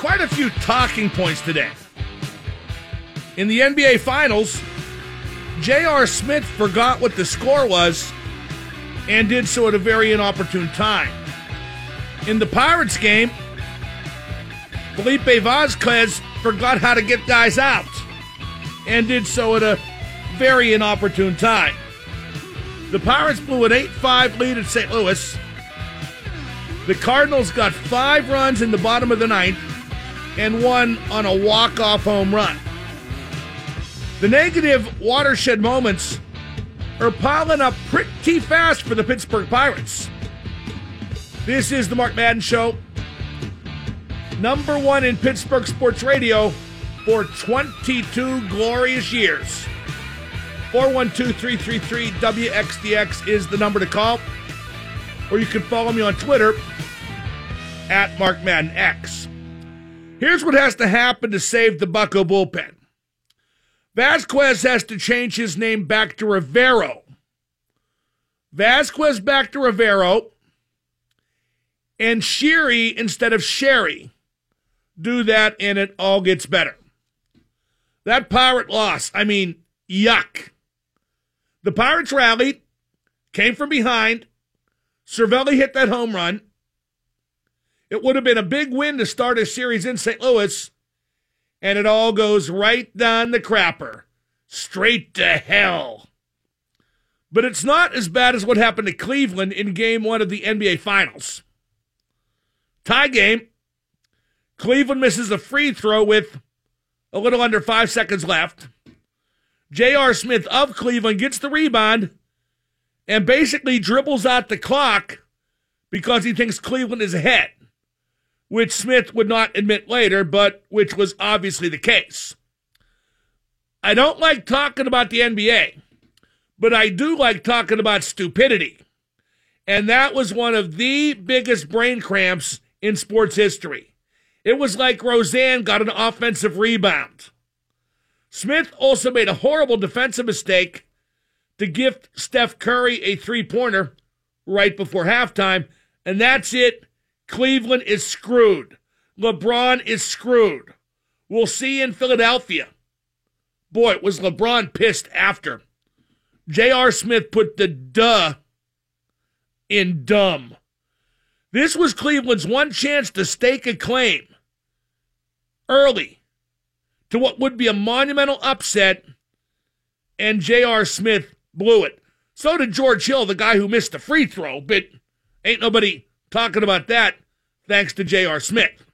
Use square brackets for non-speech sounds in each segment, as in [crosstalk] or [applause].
quite a few talking points today. In the NBA Finals, J.R. Smith forgot what the score was and did so at a very inopportune time. In the Pirates game, Felipe Vázquez forgot how to get guys out and did so at a very inopportune time. The Pirates blew an 8 5 lead at St. Louis. The Cardinals got five runs in the bottom of the ninth and one on a walk off home run. The negative watershed moments are piling up pretty fast for the Pittsburgh Pirates. This is the Mark Madden Show, number one in Pittsburgh sports radio for 22 glorious years. 412 333 WXDX is the number to call. Or you can follow me on Twitter at Mark Madden X. Here's what has to happen to save the Bucco bullpen. Vázquez has to change his name back to Rivero. Vázquez back to Rivero. And Sherry instead of Sherry. Do that and it all gets better. That pirate loss, I mean, yuck. The Pirates rallied, came from behind. Cervelli hit that home run. It would have been a big win to start a series in St. Louis, and it all goes right down the crapper, straight to hell. But it's not as bad as what happened to Cleveland in game one of the NBA Finals. Tie game. Cleveland misses a free throw with a little under five seconds left. J.R. Smith of Cleveland gets the rebound and basically dribbles out the clock because he thinks Cleveland is ahead, which Smith would not admit later, but which was obviously the case. I don't like talking about the NBA, but I do like talking about stupidity. And that was one of the biggest brain cramps in sports history. It was like Roseanne got an offensive rebound. Smith also made a horrible defensive mistake to gift Steph Curry a three pointer right before halftime. And that's it. Cleveland is screwed. LeBron is screwed. We'll see in Philadelphia. Boy, was LeBron pissed after. J.R. Smith put the duh in dumb. This was Cleveland's one chance to stake a claim early to what would be a monumental upset, and J.R. Smith blew it. So did George Hill, the guy who missed the free throw, but ain't nobody talking about that thanks to J.R. Smith.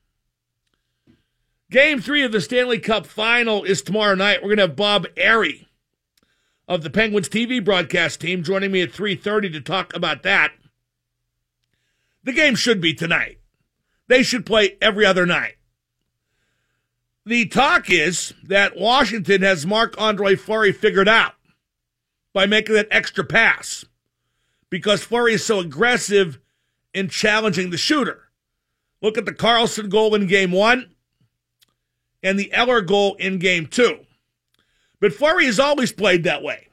Game three of the Stanley Cup final is tomorrow night. We're going to have Bob Errey of the Penguins TV broadcast team joining me at 3.30 to talk about that. The game should be tonight. They should play every other night. The talk is that Washington has Marc Andre Fleury figured out by making that extra pass because Fleury is so aggressive in challenging the shooter. Look at the Carlson goal in game one and the Eller goal in game two. But Fleury has always played that way.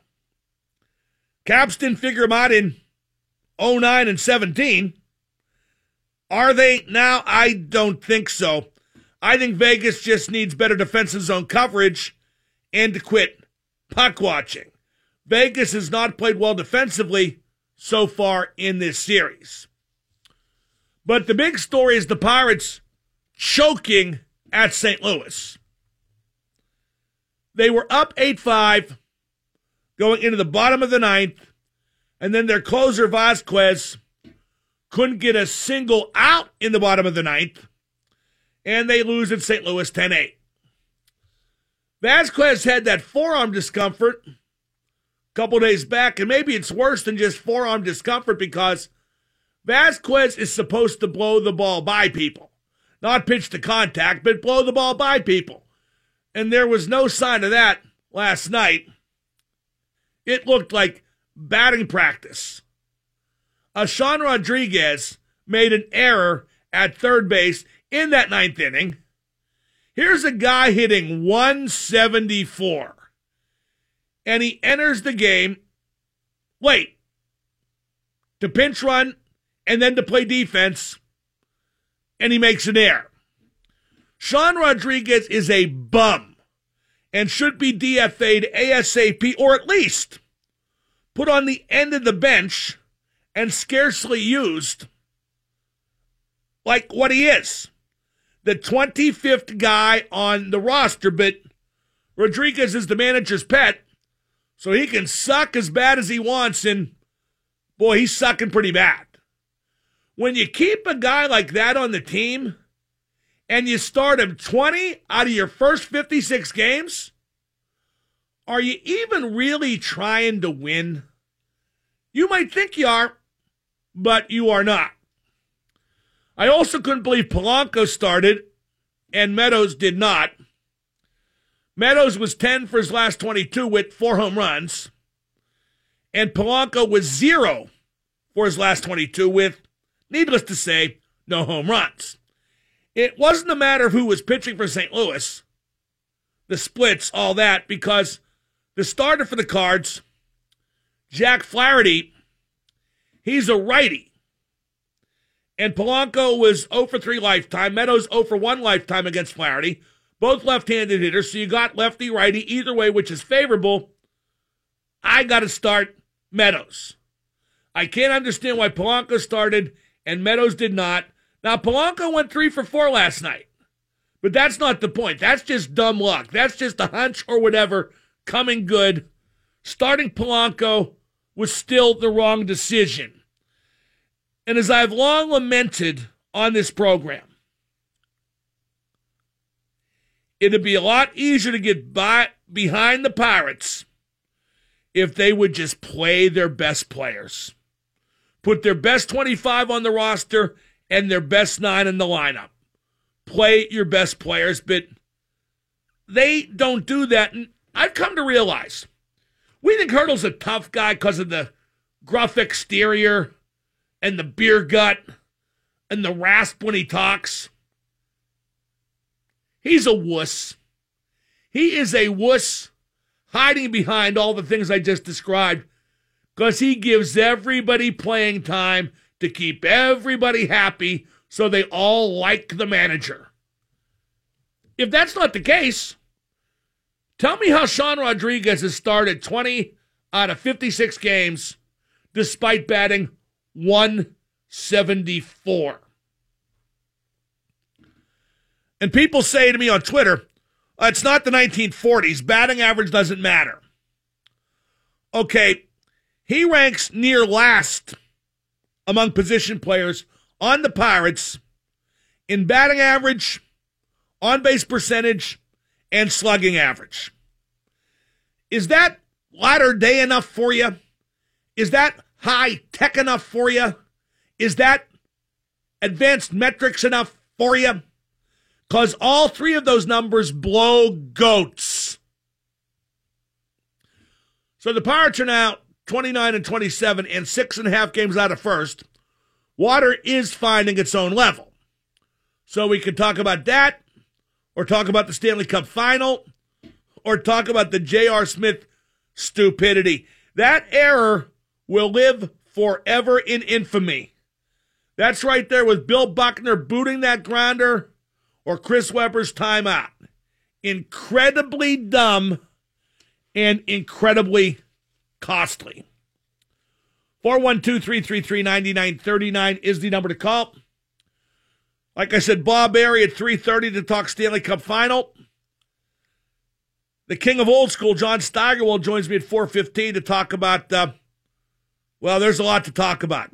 Caps didn't figure him out in 09 and 17. Are they now? I don't think so. I think Vegas just needs better defensive zone coverage and to quit puck watching. Vegas has not played well defensively so far in this series. But the big story is the Pirates choking at St. Louis. They were up 8 5 going into the bottom of the ninth, and then their closer, Vázquez, couldn't get a single out in the bottom of the ninth and they lose at St. Louis 10 8. Vázquez had that forearm discomfort a couple days back, and maybe it's worse than just forearm discomfort because Vázquez is supposed to blow the ball by people, not pitch to contact, but blow the ball by people. And there was no sign of that last night. It looked like batting practice. Sean Rodriguez made an error at third base in that ninth inning. Here's a guy hitting 174, and he enters the game late to pinch run and then to play defense, and he makes an error. Sean Rodriguez is a bum and should be DFA'd ASAP or at least put on the end of the bench and scarcely used like what he is the 25th guy on the roster. But Rodriguez is the manager's pet, so he can suck as bad as he wants. And boy, he's sucking pretty bad. When you keep a guy like that on the team and you start him 20 out of your first 56 games, are you even really trying to win? You might think you are, but you are not. I also couldn't believe Polanco started and Meadows did not. Meadows was 10 for his last 22 with four home runs, and Polanco was zero for his last 22 with, needless to say, no home runs. It wasn't a matter of who was pitching for St. Louis, the splits, all that, because the starter for the Cards, Jack Flaherty, he's a righty. And Polanco was 0 for 3 lifetime. Meadows 0 for 1 lifetime against Flaherty. Both left handed hitters. So you got lefty righty either way, which is favorable. I got to start Meadows. I can't understand why Polanco started and Meadows did not. Now, Polanco went 3 for 4 last night. But that's not the point. That's just dumb luck. That's just a hunch or whatever coming good. Starting Polanco was still the wrong decision. And as I've long lamented on this program, it'd be a lot easier to get by behind the Pirates if they would just play their best players. Put their best 25 on the roster and their best nine in the lineup. Play your best players, but they don't do that. And I've come to realize we think Hurdle's a tough guy because of the gruff exterior and the beer gut and the rasp when he talks. He's a wuss. He is a wuss hiding behind all the things I just described because he gives everybody playing time to keep everybody happy so they all like the manager. If that's not the case, tell me how Sean Rodriguez has started 20 out of 56 games despite batting 174. And people say to me on Twitter, it's not the 1940s. Batting average doesn't matter. Okay, he ranks near last among position players on the Pirates in batting average, on base percentage, and slugging average. Is that latter day enough for you? Is that high tech enough for you? Is that advanced metrics enough for you? Because all three of those numbers blow goats. So the Pirates are now 29 and 27 and six and a half games out of first. Water is finding its own level. So we could talk about that, or talk about the Stanley Cup final, or talk about the J.R. Smith stupidity. That error will live forever in infamy. That's right there with Bill Buckner booting that grounder or Chris Webber's timeout. Incredibly dumb and incredibly costly. 412 333 9939 is the number to call. Like I said, Bob Errey at 3.30 to talk Stanley Cup Final. The king of old school, John Steigerwald, joins me at 4.15 to talk about uh, well, there's a lot to talk about.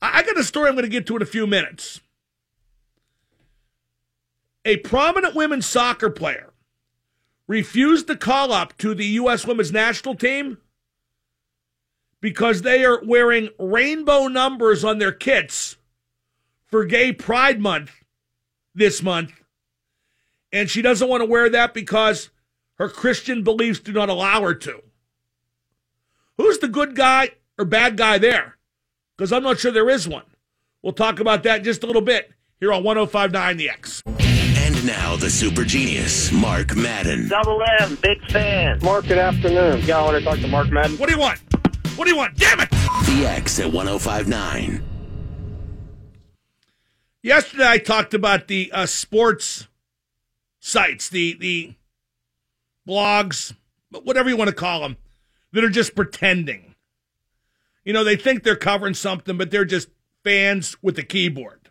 I, I got a story I'm going to get to in a few minutes. A prominent women's soccer player refused to call up to the U.S. women's national team because they are wearing rainbow numbers on their kits for Gay Pride Month this month. And she doesn't want to wear that because her Christian beliefs do not allow her to. Who's the good guy? or bad guy there? Because I'm not sure there is one. We'll talk about that in just a little bit here on 1059 The X. And now the super genius, Mark Madden. Double M, big fan. Mark, good afternoon. Yeah, I want to talk to Mark Madden. What do you want? What do you want? Damn it! The X at 1059. Yesterday I talked about the uh, sports sites, the the blogs, whatever you want to call them, that are just pretending. You know, they think they're covering something, but they're just fans with a keyboard.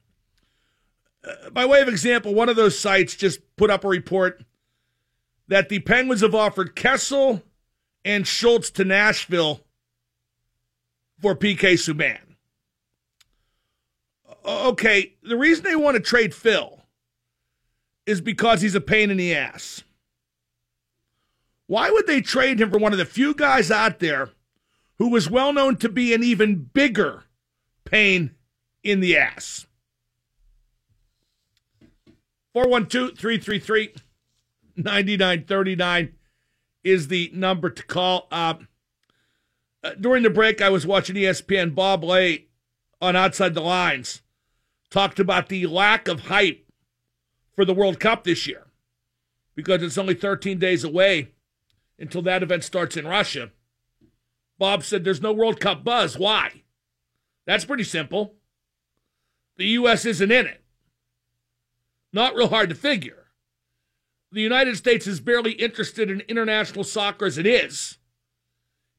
Uh, by way of example, one of those sites just put up a report that the Penguins have offered Kessel and Schultz to Nashville for PK Subban. Okay, the reason they want to trade Phil is because he's a pain in the ass. Why would they trade him for one of the few guys out there who was well known to be an even bigger pain in the ass? 412 333 9939 is the number to call. Uh, uh, during the break, I was watching ESPN. Bob Ley on Outside the Lines talked about the lack of hype for the World Cup this year because it's only 13 days away until that event starts in Russia. Bob said there's no World Cup buzz. Why? That's pretty simple. The U.S. isn't in it. Not real hard to figure. The United States is barely interested in international soccer as it is.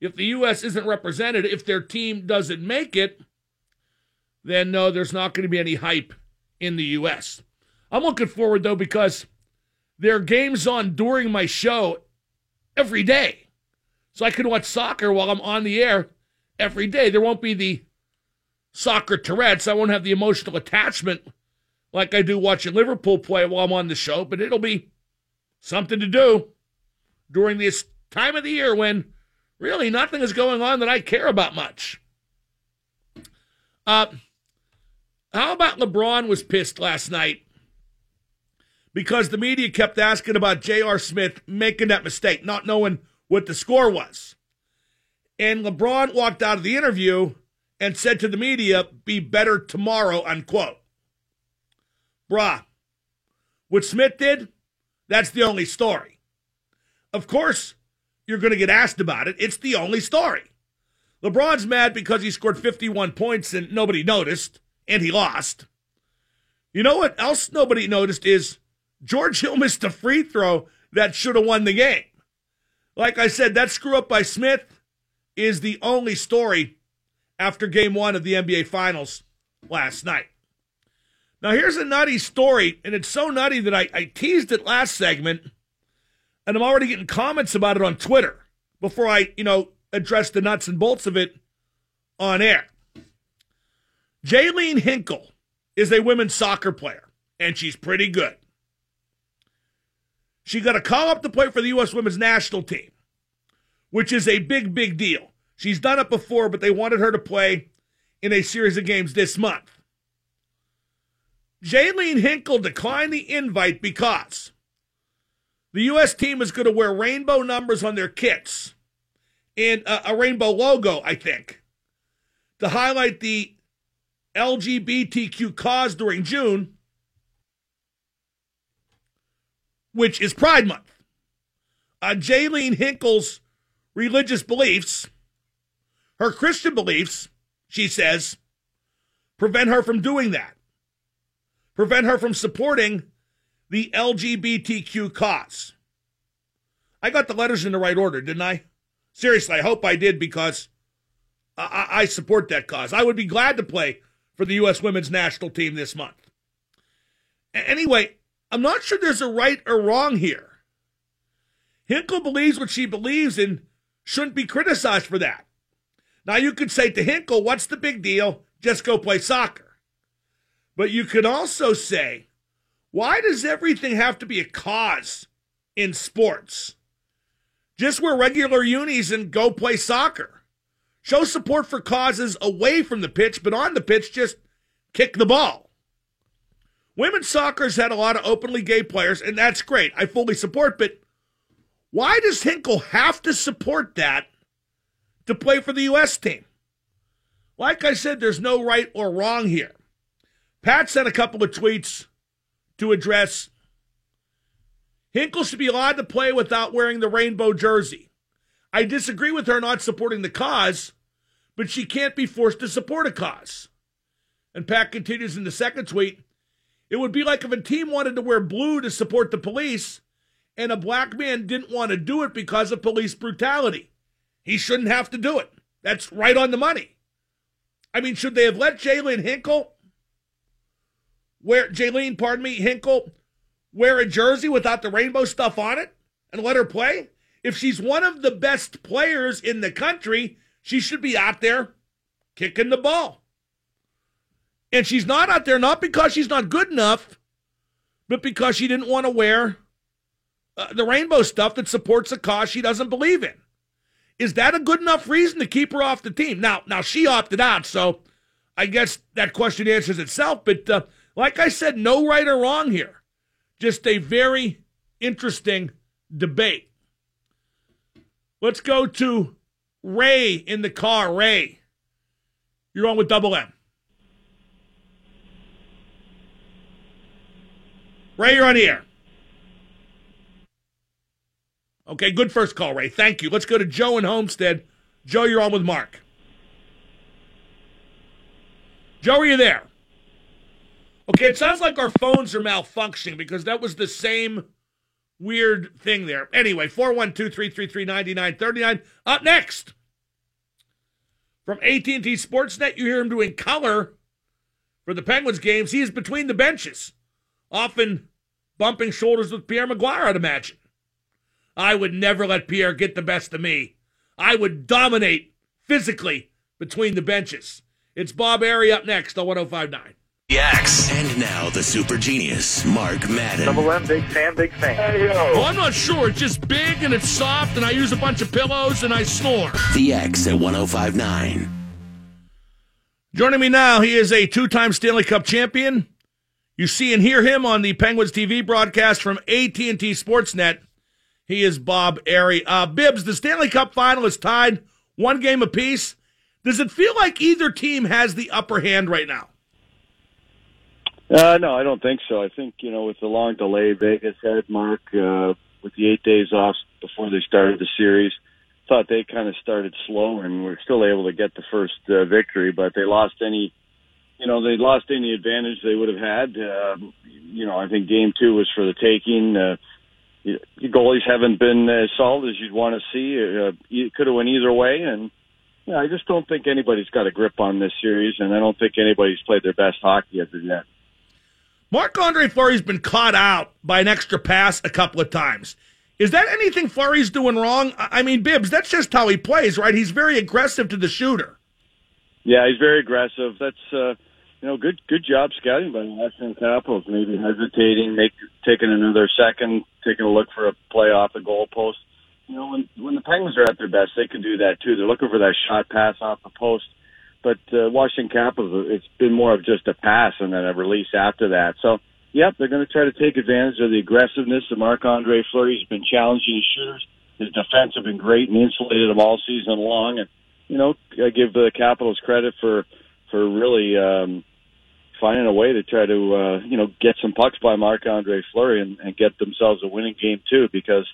If the U.S. isn't represented, if their team doesn't make it, then no, there's not going to be any hype in the U.S. I'm looking forward, though, because there are games on during my show every day. So I can watch soccer while I'm on the air every day. There won't be the soccer Tourette's. I won't have the emotional attachment like I do watching Liverpool play while I'm on the show, but it'll be something to do during this time of the year when really nothing is going on that I care about much. Uh, how about LeBron was pissed last night because the media kept asking about J.R. Smith making that mistake, not knowing what the score was. And LeBron walked out of the interview and said to the media, be better tomorrow, unquote. Bruh, what Smith did, that's the only story. Of course, you're going to get asked about it. It's the only story. LeBron's mad because he scored 51 points and nobody noticed, and he lost. You know what else nobody noticed is George Hill [laughs] missed a free throw that should have won the game. Like I said, that screw up by Smith is the only story after game one of the NBA Finals last night. Now, here's a nutty story, and it's so nutty that I, I teased it last segment, and I'm already getting comments about it on Twitter before I, you know, address the nuts and bolts of it on air. Jaelene Hinkle is a women's soccer player, and she's pretty good. She got a call up to play for the U.S. women's national team, which is a big, big deal. She's done it before, but they wanted her to play in a series of games this month. Jaelene Hinkle declined the invite because the U.S. team is going to wear rainbow numbers on their kits and a, a rainbow logo, I think, to highlight the LGBTQ cause during June which is Pride Month. Uh, Jaelene Hinkle's religious beliefs, her Christian beliefs, she says, prevent her from doing that, prevent her from supporting the LGBTQ cause. I got the letters in the right order, didn't I? Seriously, I hope I did because I, I support that cause. I would be glad to play for the U.S. women's national team this month. Anyway, I'm not sure there's a right or wrong here. Hinkle believes what she believes and shouldn't be criticized for that. Now, you could say to Hinkle, what's the big deal? Just go play soccer. But you could also say, why does everything have to be a cause in sports? Just wear regular unis and go play soccer. Show support for causes away from the pitch, but on the pitch, just kick the ball. Women's soccer's had a lot of openly gay players, and that's great. I fully support, but why does Hinkle have to support that to play for the U.S. team? Like I said, there's no right or wrong here. Pat sent a couple of tweets to address Hinkle should be allowed to play without wearing the rainbow jersey. I disagree with her not supporting the cause, but she can't be forced to support a cause. And Pat continues in the second tweet It would be like if a team wanted to wear blue to support the police and a black man didn't want to do it because of police brutality. He shouldn't have to do it. That's right on the money. I mean, should they have let Jalen Hinkle wear Jaelene, pardon me, Hinkle wear a jersey without the rainbow stuff on it and let her play? If she's one of the best players in the country, she should be out there kicking the ball. And she's not out there not because she's not good enough, but because she didn't want to wear uh, the rainbow stuff that supports a cause she doesn't believe in. Is that a good enough reason to keep her off the team? Now, now she opted out, so I guess that question answers itself. But uh, like I said, no right or wrong here. Just a very interesting debate. Let's go to Ray in the car. Ray, you're on with Double M. Ray, you're on the air. Okay, good first call, Ray. Thank you. Let's go to Joe in Homestead. Joe, you're on with Mark. Joe, are you there? Okay, it sounds like our phones are malfunctioning because that was the same weird thing there. Anyway, 412 333 9939. Up next, from AT&T Sportsnet, you hear him doing color for the Penguins games. He is between the benches, often bumping shoulders with Pierre McGuire, I'd imagine. I would never let Pierre get the best of me. I would dominate physically between the benches. It's Bob Errey up next on 1059. The X. And now the super genius, Mark Madden. Double M, big fan, big fan. Hey, Well, yo. I'm not sure. It's just big and it's soft, and I use a bunch of pillows and I snore. The X at 1059. Joining me now, he is a two time Stanley Cup champion. You see and hear him on the Penguins TV broadcast from AT&T Sportsnet. He is Bob Errey. Uh, Bibbs, the Stanley Cup final is tied one game apiece. Does it feel like either team has the upper hand right now? Uh, no, I don't think so. I think you know with the long delay Vegas had Mark uh, with the eight days off before they started the series. Thought they kind of started slow and were still able to get the first uh, victory, but they lost any, you know, they lost any advantage they would have had. Uh, you know, I think game two was for the taking. Uh, you- goalies haven't been as solid as you'd want to see. Uh, it could have went either way, and yeah, I just don't think anybody's got a grip on this series, and I don't think anybody's played their best hockey as of yet. Marc Andre Fleury's been caught out by an extra pass a couple of times. Is that anything Fleury's doing wrong? I I mean, Bibbs, that's just how he plays, right? He's very aggressive to the shooter. Yeah, he's very aggressive. That's uh, you know good good job scouting by the Washington Capitals. Maybe hesitating, make taking another second, taking a look for a play off the goalpost. You know, when when the Penguins are at their best, they can do that too. They're looking for that shot pass off the post. But uh, Washington Capitals, it's been more of just a pass and then a release after that. So, yep, they're going to try to take advantage of the aggressiveness of Marc Andre Fleury. He's been challenging his shooters. His defense have been great and insulated them all season long. And you know, I give the Capitals credit for for really um, finding a way to try to uh, you know get some pucks by Marc Andre Fleury and, and get themselves a winning game too. Because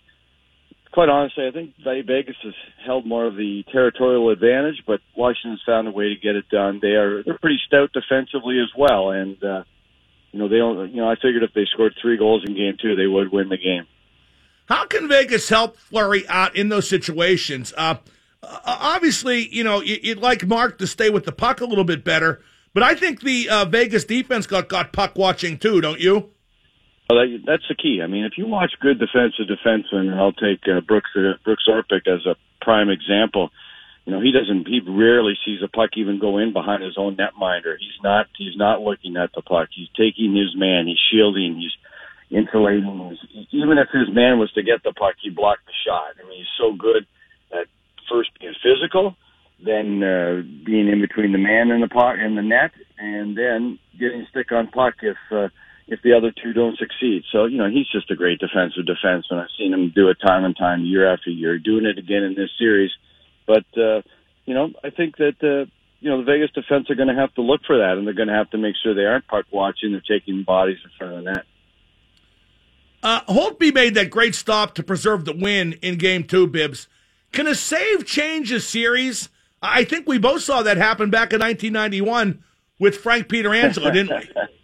quite honestly, I think Vegas has held more of the territorial advantage, but Washington's found a way to get it done. They are they're pretty stout defensively as well, and uh, you know they don't. You know, I figured if they scored three goals in game two, they would win the game. How can Vegas help Fleury out in those situations? Uh, uh, obviously, you know, you- you'd like Mark to stay with the puck a little bit better, but I think the uh, Vegas defense got, got puck watching too, don't you? Well, that, that's the key. I mean, if you watch good defensive defensemen, and I'll take uh, Brooks uh, Brooks Orpik as a prime example. You know, he doesn't. He rarely sees a puck even go in behind his own netminder. He's not. He's not looking at the puck. He's taking his man. He's shielding. He's insulating. He's, even if his man was to get the puck, he blocked the shot. I mean, he's so good at first being physical, then uh, being in between the man and the puck and the net, and then getting stick on puck if. Uh, if the other two don't succeed. So, you know, he's just a great defensive defenseman. I've seen him do it time and time, year after year, doing it again in this series. But, uh, you know, I think that, uh, you know, the Vegas defense are going to have to look for that, and they're going to have to make sure they aren't puck watching. They're taking bodies in front of the net. Uh, Holtby made that great stop to preserve the win in game two, Bibbs. Can a save change a series? I think we both saw that happen back in 1991 with Frank Pietrangelo, didn't we? [laughs]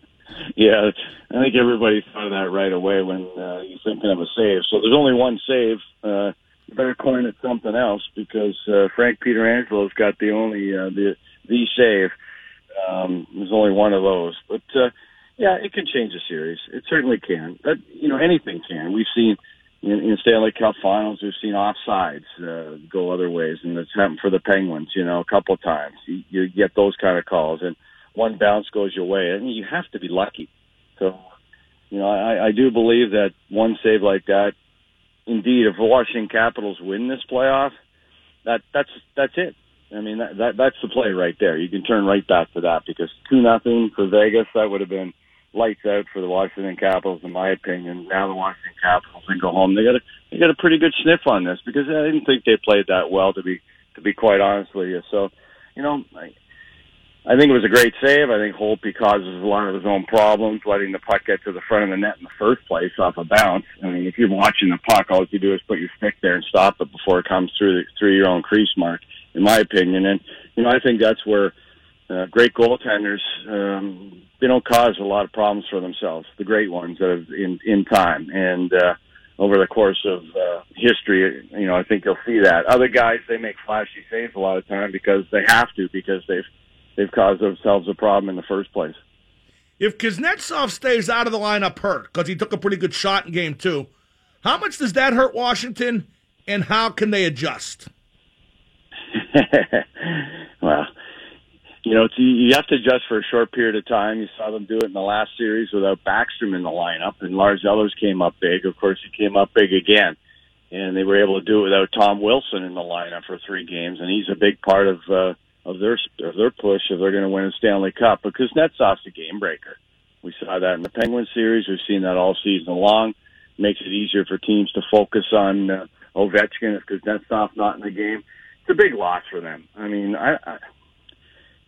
yeah, I think everybody thought of that right away when uh, you're thinking of a save. So there's only one save. Uh, you better coin it something else because uh, Frank Pietrangelo's got the only uh, the the save. Um, there's only one of those, but uh, yeah, it can change a series. It certainly can. But you know, anything can. We've seen in, in Stanley Cup Finals, we've seen offsides uh, go other ways, and it's happened for the Penguins. You know, a couple times you, you get those kind of calls, and one bounce goes your way, and you have to be lucky. So, you know, I, I do believe that one save like that indeed, if the Washington Capitals win this playoff, that that's that's it. I mean, that, that that's the play right there. You can turn right back to that because two nothing for Vegas, that would have been lights out for the Washington Capitals, in my opinion. Now the Washington Capitals can go home. They got a they got a pretty good sniff on this because I didn't think they played that well to be to be quite honest with you. So, you know, I, think it was a great save. I think Holtby causes a lot of his own problems, letting the puck get to the front of the net in the first place off a bounce. I mean, if you're watching the puck, all you do is put your stick there and stop it before it comes through the, through your own crease mark, in my opinion. And you know, I think that's where uh, great goaltenders um, they don't cause a lot of problems for themselves. The great ones that have in in time and. uh over the course of uh, history, you know, I think you'll see that. Other guys, they make flashy saves a lot of time because they have to, because they've they've caused themselves a problem in the first place. If Kuznetsov stays out of the lineup hurt, because he took a pretty good shot in game two, how much does that hurt Washington, and how can they adjust? [laughs] well, you know, you have to adjust for a short period of time. You saw them do it in the last series without Backstrom in the lineup, and Lars Ellers came up big. Of course, he came up big again, and they were able to do it without Tom Wilson in the lineup for three games, and he's a big part of uh, of their of their push if they're going to win a Stanley Cup because Kuznetsov's a game breaker. We saw that in the Penguin series. We've seen that all season long. Makes it easier for teams to focus on uh, Ovechkin if Kuznetsov not in the game. It's a big loss for them. I mean, I, I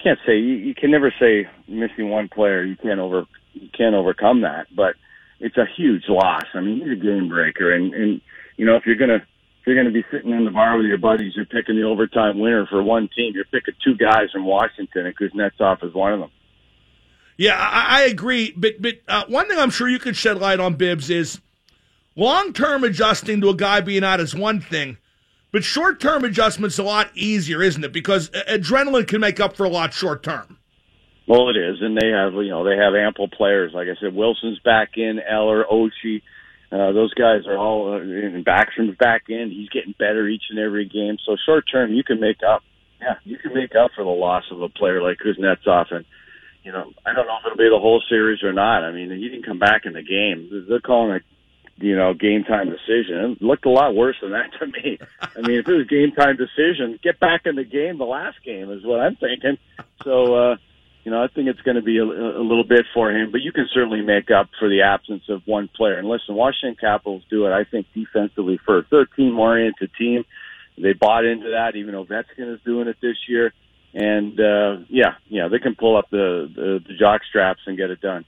can't say you, you can never say missing one player you can't over you can't overcome that, but it's a huge loss. I mean, he's a game breaker, and and you know if you're gonna you're going to be sitting in the bar with your buddies, you're picking the overtime winner for one team. You're picking two guys from Washington, and Kuznetsov is one of them. Yeah, I, I agree. But but uh, one thing I'm sure you could shed light on, Bibbs, is long term adjusting to a guy being out is one thing, but short term adjustment's a lot easier, isn't it? Because adrenaline can make up for a lot short term. Well, it is, and they have you know they have ample players. Like I said, Wilson's back in, Eller, Oshie. Uh, those guys are all, uh, and Backstrom's back in. He's getting better each and every game. So short term, you can make up. Yeah, you can make up for the loss of a player like Kuznetsov. And, you know, I don't know if it'll be the whole series or not. I mean, he didn't come back in the game. They're calling it, you know, game time decision. It looked a lot worse than that [laughs] to me. I mean, if it was game time decision, get back in the game the last game is what I'm thinking. So, uh, you know, I think it's going to be a, a little bit for him, but you can certainly make up for the absence of one player. And listen, Washington Capitals do it, I think, defensively first. They're a team-oriented team. They bought into that, even Ovechkin is doing it this year. And uh, yeah, yeah, they can pull up the, the the jock straps and get it done.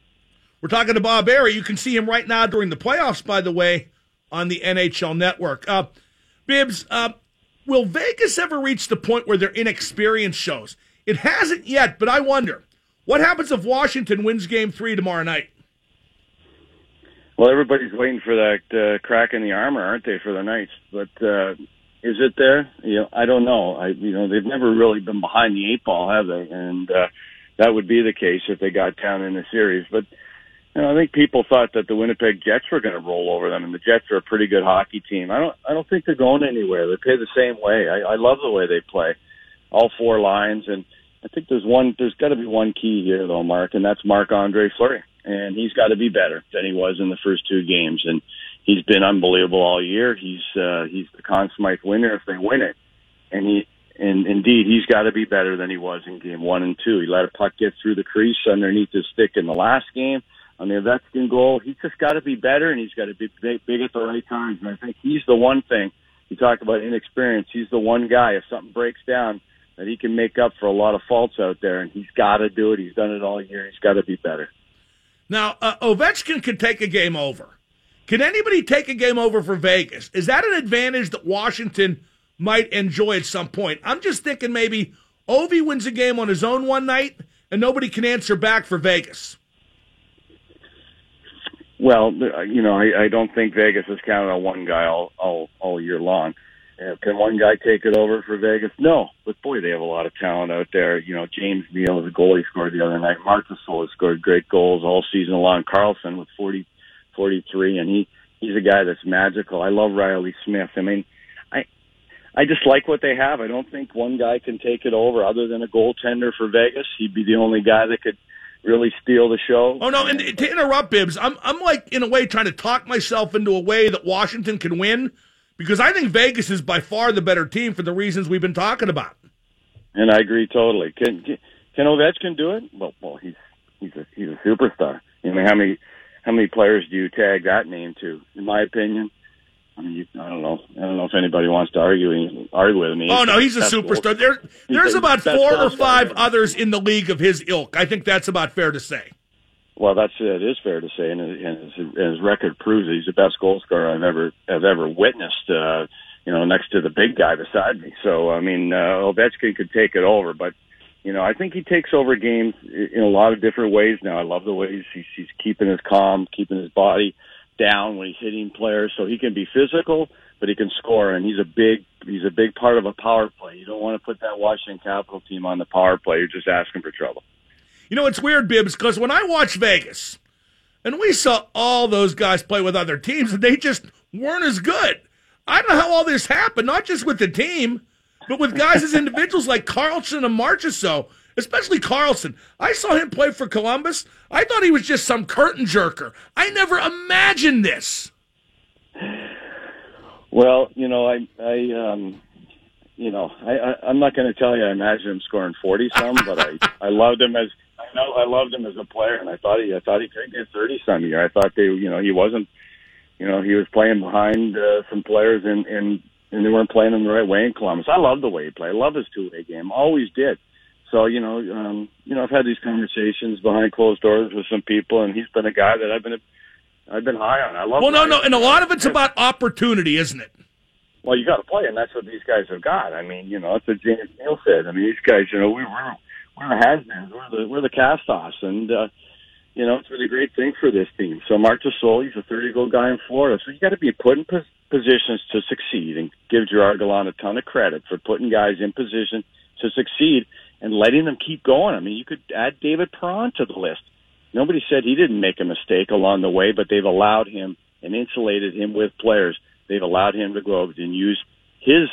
We're talking to Bob Errey. You can see him right now during the playoffs, by the way, on the NHL Network. Uh, Bibbs, uh, will Vegas ever reach the point where their inexperience shows? It hasn't yet, but I wonder what happens if Washington wins Game Three tomorrow night? Well, everybody's waiting for that uh, crack in the armor, aren't they, for the Knights? But uh, is it there? You know, I don't know. I, you know, they've never really been behind the eight ball, have they? And uh, that would be the case if they got down in the series. But you know, I think people thought that the Winnipeg Jets were going to roll over them, and the Jets are a pretty good hockey team. I don't, I don't think they're going anywhere. They play the same way. I, I love the way they play, all four lines, and I think there's one. There's got to be one key here, though, Mark, and that's Marc Andre Fleury, and he's got to be better than he was in the first two games, and he's been unbelievable all year. He's uh, he's the Conn Smythe winner if they win it, and he and indeed he's got to be better than he was in game one and two. He let a puck get through the crease underneath his stick in the last game on the Ovechkin goal. He's just got to be better, and he's got to be big, big at the right times. And I think he's the one thing. You talk about inexperience. He's the one guy. If something breaks down that he can make up for a lot of faults out there, and he's got to do it. He's done it all year. He's got to be better. Now, uh, Ovechkin could take a game over. Can anybody take a game over for Vegas? Is that an advantage that Washington might enjoy at some point? I'm just thinking maybe Ovi wins a game on his own one night, and nobody can answer back for Vegas. Well, you know, I, I don't think Vegas is counted on one guy all all, all year long. Uh, can one guy take it over for Vegas? No, but boy, they have a lot of talent out there. You know, James Neal, the goal he scored the other night. Marchessault has scored great goals all season long. Karlsson with 40, 43, and he he's a guy that's magical. I love Reilly Smith. I mean, I I just like what they have. I don't think one guy can take it over other than a goaltender for Vegas. He'd be the only guy that could really steal the show. Oh no! And to interrupt, Bibbs, I'm I'm like in a way trying to talk myself into a way that Washington can win because I think Vegas is by far the better team for the reasons we've been talking about. And I agree totally. Can can Ovechkin do it? Well, well, he's he's a he's a superstar. I mean, how many how many players do you tag that name to? In my opinion, I mean, I don't know. I don't know if anybody wants to argue argue with me. Oh no, he's a superstar. There, there's about four or five others in the league of his ilk. I think that's about fair to say. Well, that's it is fair to say, and, his, and his record proves it. He's the best goal scorer I've ever have ever witnessed. Uh, you know, next to the big guy beside me. So I mean, uh, Ovechkin could take it over, but you know, I think he takes over games in a lot of different ways now. I love the way he's, he's keeping his calm, keeping his body down when he's hitting players, so he can be physical, but he can score. And he's a big he's a big part of a power play. You don't want to put that Washington Capital team on the power play. You're just asking for trouble. You know, it's weird, Bibbs, because when I watch Vegas, and we saw all those guys play with other teams, and they just weren't as good. I don't know how all this happened, not just with the team, but with guys as individuals like Karlsson and Marchessault especially Karlsson. I saw him play for Columbus. I thought he was just some curtain jerker. I never imagined this. Well, you know, I, I, um, you know, I, I I'm not going to tell you I imagine him scoring forty some, but I, I loved him as Know I loved him as a player, and I thought he, I thought he could get thirty some year. I thought they, you know, he wasn't, you know, he was playing behind uh, some players in in and they weren't playing him the right way in Columbus. I love the way he played. I love his two way game. Always did. So you know, um, you know, I've had these conversations behind closed doors with some people, and he's been a guy that I've been, I've been high on. I love. Well, no, no, and a lot of it's about opportunity, isn't it? Well, you got to play, and that's what these guys have got. I mean, you know, that's what James Neal said. I mean, these guys, you know, we, we're we're has-beens, we're the we're the cast-offs, and uh, you know, it's really a great thing for this team. So Marchessault, he's a 30-goal guy in Florida, so you got to be put in pos- positions to succeed, and give Gerard Gallant a ton of credit for putting guys in position to succeed and letting them keep going. I mean, you could add David Perron to the list. Nobody said he didn't make a mistake along the way, but they've allowed him and insulated him with players. They've allowed him to grow and use his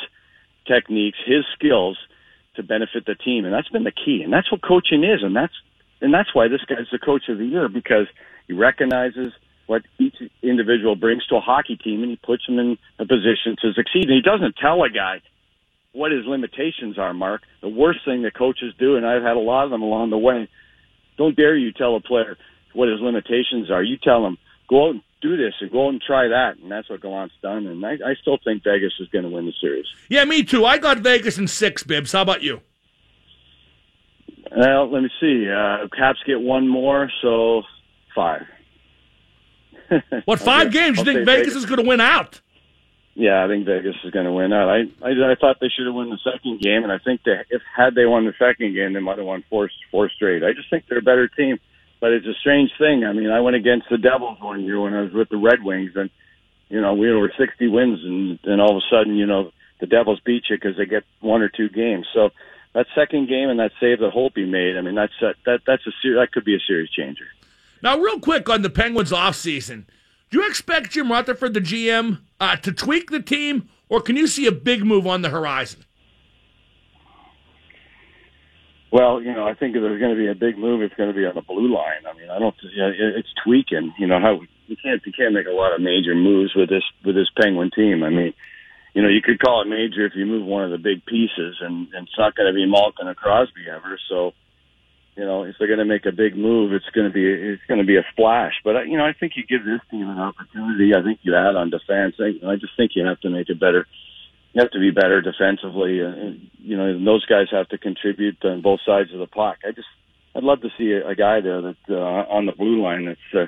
techniques, his skills to benefit the team, and that's been the key. And that's what coaching is, and that's and that's why this guy's the coach of the year because he recognizes what each individual brings to a hockey team, and he puts them in a position to succeed. And he doesn't tell a guy what his limitations are, Mark. The worst thing that coaches do, and I've had a lot of them along the way, don't dare you tell a player what his limitations are. You tell him, go out and do this and go and try that. And that's what Gallant's done. And I, I still think Vegas is going to win the series. Yeah, me too. I got Vegas in six, Bibbs. How about you? Well, let me see. Uh, Caps get one more, so five. [laughs] what, five games? You think Vegas, Vegas is going to win out? Yeah, I think Vegas is going to win out. I, I I thought they should have won the second game, and I think that if had they won the second game, they might have won four four straight. I just think they're a better team, but it's a strange thing. I mean, I went against the Devils one year when I was with the Red Wings, and you know we were 60 wins, and then all of a sudden, you know, the Devils beat you because they get one or two games. So that second game and that save that Holtby made, I mean, that's a, that that's a that could be a series changer. Now, real quick on the Penguins off season. Do you expect Jim Rutherford, the GM, uh, to tweak the team, or can you see a big move on the horizon? Well, you know, I think if there's going to be a big move, it's going to be on the blue line. I mean, I don't. It's tweaking. You know how you can't you can't make a lot of major moves with this with this Penguin team. I mean, you know, you could call it major if you move one of the big pieces, and, and it's not going to be Malkin or Crosby ever. So, you know, if they're going to make a big move, it's going to be it's going to be a splash. But you know, I think you give this team an opportunity. I think you add on defense. I, I just think you have to make it better. You have to be better defensively. Uh, you know, and those guys have to contribute on both sides of the puck. I just, I'd love to see a, a guy there that uh, on the blue line that's uh,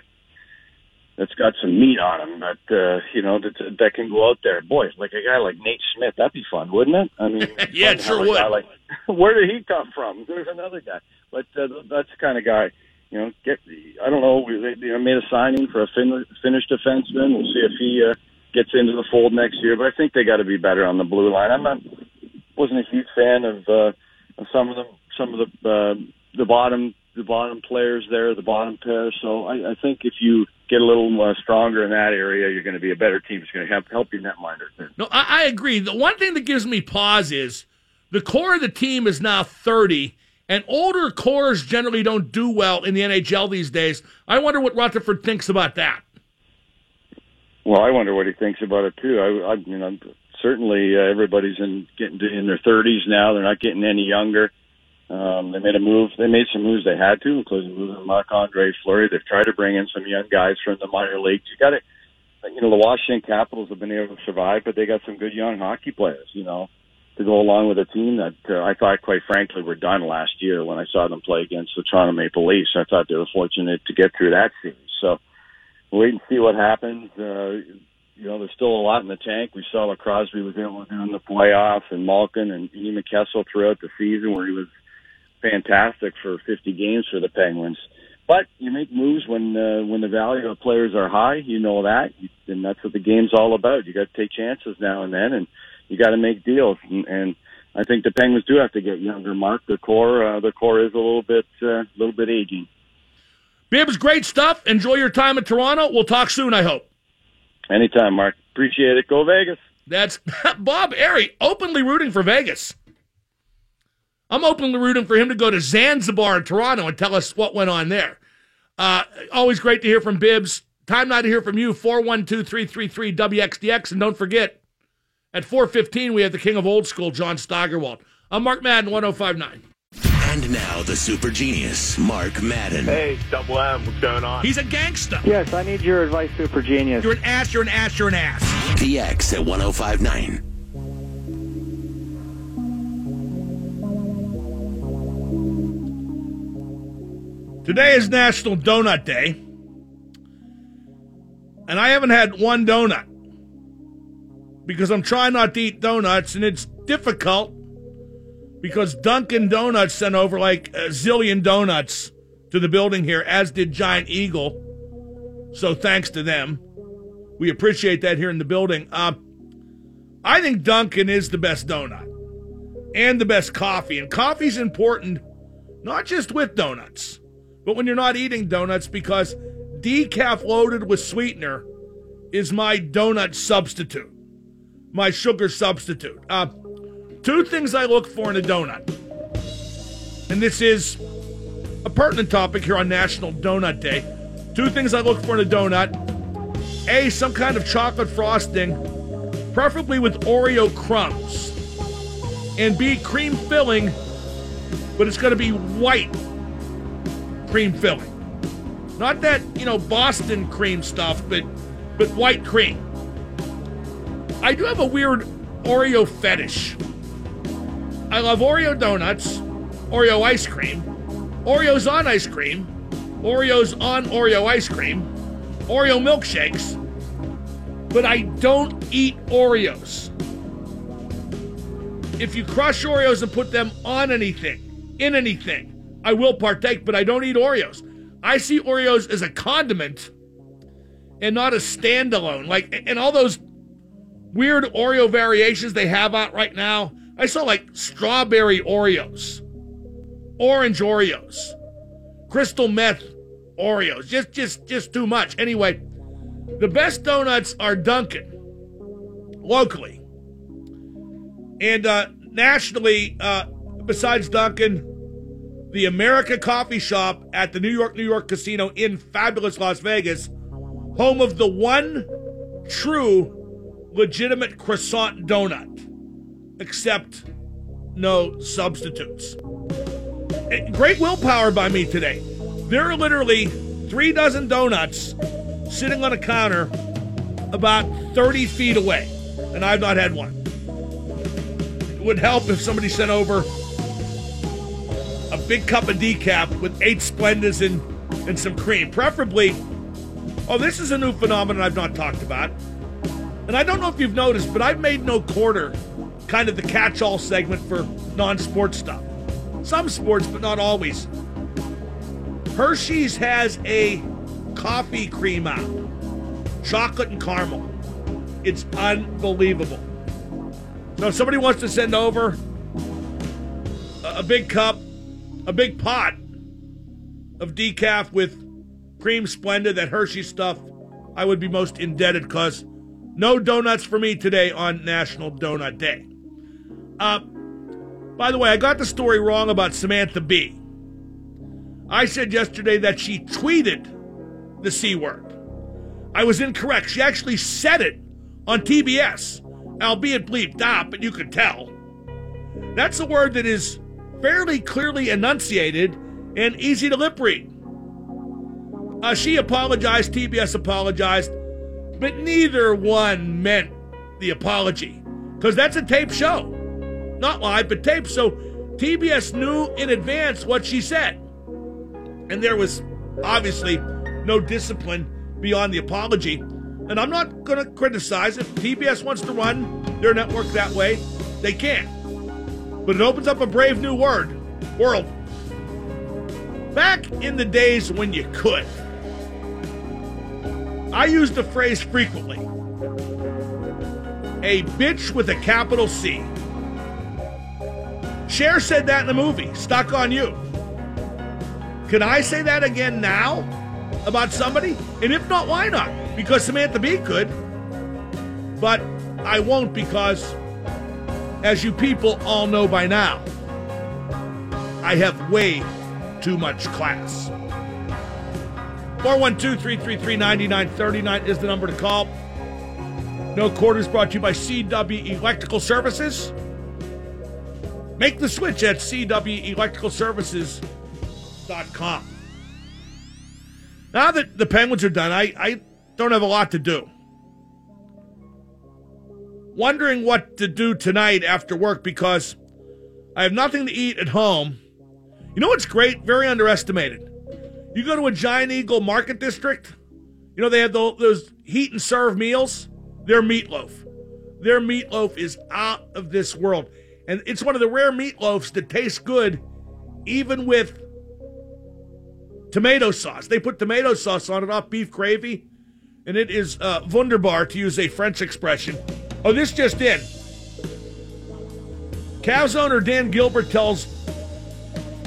that's got some meat on him that uh, you know that that can go out there. Boy, like a guy like Nate Schmidt, that'd be fun, wouldn't it? I mean, [laughs] yeah, it sure would. Like, [laughs] where did he come from? [laughs] There's another guy but uh, that's the kind of guy you know, get. I don't know. They, they made a signing for a fin, Finnish defenseman. We'll see if he uh, gets into the fold next year. But I think they got to be better on the blue line. I'm not. wasn't a huge fan of, uh, of some of them. Some of the uh, the bottom the bottom players there, the bottom pair. So I, I think if you get a little more stronger in that area, you're going to be a better team. It's going to help help your netminder. No, I, I agree. The one thing that gives me pause is the core of the team is now 30 and older cores generally don't do well in the NHL these days. I wonder what Rutherford thinks about that. Well, I wonder what he thinks about it too. I, I you know, certainly uh, everybody's in getting to, in their 30s now. They're not getting any younger. Um, they made a move. They made some moves they had to, including moving Marc Andre Fleury. They've tried to bring in some young guys from the minor leagues. You got to, you know, the Washington Capitals have been able to survive, but they got some good young hockey players. You know, to go along with a team that uh, I thought, quite frankly, were done last year when I saw them play against the Toronto Maple Leafs. I thought they were fortunate to get through that series. So wait and see what happens. Uh, you know, there's still a lot in the tank. We saw what Crosby was able to do in the playoffs, and Malkin and Eamon Kessel throughout the season, where he was fantastic for 50 games for the Penguins. But you make moves when uh, when the value of players are high. You know that, and that's what the game's all about. You got to take chances now and then, and you got to make deals. And, and I think the Penguins do have to get younger. Mark, the core, uh, the core is a little bit, a uh, little bit aging. Bibbs, great stuff. Enjoy your time in Toronto. We'll talk soon. I hope. Anytime, Mark. Appreciate it. Go Vegas. That's [laughs] Bob Errey openly rooting for Vegas. I'm openly rooting for him to go to Zanzibar in Toronto and tell us what went on there. Uh, always great to hear from Bibbs. Time now to hear from you, 412 333 WXDX. And don't forget, at 415, we have the king of old school, John Steigerwald. I'm Mark Madden, 1059. And now the super genius, Mark Madden. Hey, Double M, what's going on? He's a gangster. Yes, I need your advice, super genius. You're an ass, you're an ass, you're an ass. DX at 1059. Today is National Donut Day. And I haven't had one donut because I'm trying not to eat donuts, and it's difficult because Dunkin' Donuts sent over like a zillion donuts to the building here, as did Giant Eagle. So thanks to them. We appreciate that here in the building. Uh, I think Dunkin' is the best donut and the best coffee. And coffee's important, not just with donuts but when you're not eating donuts, because decaf loaded with sweetener is my donut substitute, my sugar substitute. Uh, two things I look for in a donut, and this is a pertinent topic here on National Donut Day. Two things I look for in a donut A, some kind of chocolate frosting, preferably with Oreo crumbs. And B, cream filling, but it's going to be white cream filling. Not that, you know, Boston cream stuff, but but white cream. I do have a weird Oreo fetish. I love Oreo donuts, Oreo ice cream, Oreos on ice cream, Oreos on Oreo ice cream, Oreo milkshakes, but I don't eat Oreos. If you crush Oreos and put them on anything, in anything, I will partake, but I don't eat Oreos. I see Oreos as a condiment and not a standalone. Like, and all those weird Oreo variations they have out right now. I saw like strawberry Oreos, orange Oreos, crystal meth Oreos. Just, just, just too much. Anyway, the best donuts are Dunkin' locally, and uh, nationally. Uh, besides Dunkin', the America Coffee Shop at the New York, New York Casino in fabulous Las Vegas, home of the one true legitimate croissant donut, except no substitutes. Eh, great willpower by me today. There are literally three dozen donuts sitting on a counter about 30 feet away, and I've not had one. It would help if somebody sent over a big cup of decaf with eight Splendas and, and some cream. Preferably, oh, this is a new phenomenon I've not talked about. And I don't know if you've noticed, but I've made no quarter kind of the catch all segment for non sports stuff. Some sports, but not always. Hershey's has a coffee cream out, chocolate and caramel. It's unbelievable. So if somebody wants to send over a, a big cup, a big pot of decaf with cream splendid, that Hershey stuff, I would be most indebted because no donuts for me today on National Donut Day. Uh, by the way, I got the story wrong about Samantha Bee. I said yesterday that she tweeted the C word. I was incorrect. She actually said it on TBS, albeit bleeped out, but you could tell. That's a word that is fairly clearly enunciated and easy to lip read. Uh, she apologized, TBS apologized, but neither one meant the apology because that's a tape show. Not live, but tape. So TBS knew in advance what she said. And there was obviously no discipline beyond the apology. And I'm not going to criticize if TBS wants to run their network that way, they can. But it opens up a brave new word, world. Back in the days when you could, I used the phrase frequently a bitch with a capital C. Cher said that in the movie, Stuck on You. Can I say that again now about somebody? And if not, why not? Because Samantha Bee could. But I won't because, as you people all know by now, I have way too much class. 412 333 9939 is the number to call. No quarters brought to you by CW Electrical Services. Make the switch at CWElectricalServices.com. Now that the Penguins are done, I, I don't have a lot to do. Wondering what to do tonight after work because I have nothing to eat at home. You know what's great? Very underestimated. You go to a Giant Eagle Market District, you know, they have those heat and serve meals. Their meatloaf. Their meatloaf is out of this world. And it's one of the rare meatloafs that tastes good even with tomato sauce. They put tomato sauce on it off beef gravy, and it is uh, wunderbar, to use a French expression. Oh, this just in. Cavs owner Dan Gilbert tells,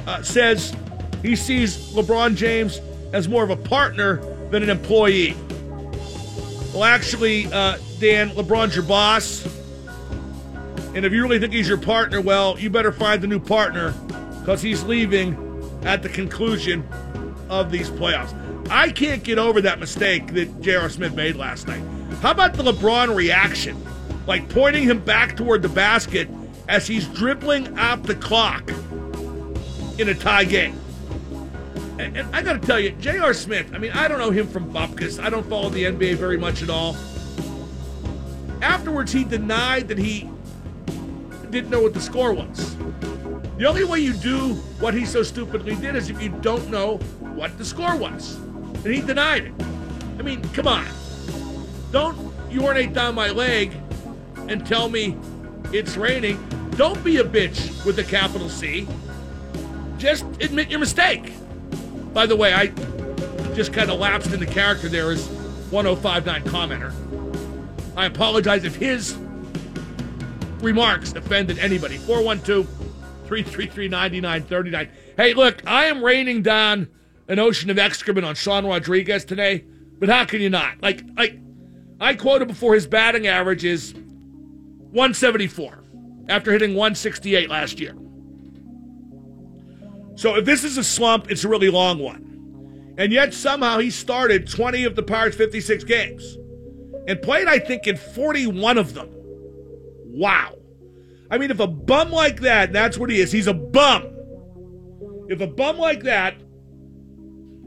uh, says he sees LeBron James as more of a partner than an employee. Well, actually, uh, Dan, LeBron's your boss. And if you really think he's your partner, well, you better find a new partner because he's leaving at the conclusion of these playoffs. I can't get over that mistake that J.R. Smith made last night. How about the LeBron reaction? Like pointing him back toward the basket as he's dribbling out the clock in a tie game. And, and I got to tell you, J.R. Smith, I mean, I don't know him from Bupkis. I don't follow the NBA very much at all. Afterwards, he denied that he didn't know what the score was. The only way you do what he so stupidly did is if you don't know what the score was. And he denied it. I mean, come on. Don't urinate down my leg and tell me it's raining. Don't be a bitch with a capital C. Just admit your mistake. By the way, I just kind of lapsed into character there as 1059 commenter. I apologize if his remarks offended anybody. 412 333 9939. Hey, look, I am raining down an ocean of excrement on Sean Rodriguez today, but how can you not? Like, like I quoted before his batting average is 174 after hitting 168 last year. So if this is a slump, it's a really long one. And yet somehow he started 20 of the Pirates' 56 games and played, I think, in 41 of them. Wow. I mean, if a bum like that, that's what he is, he's a bum. If a bum like that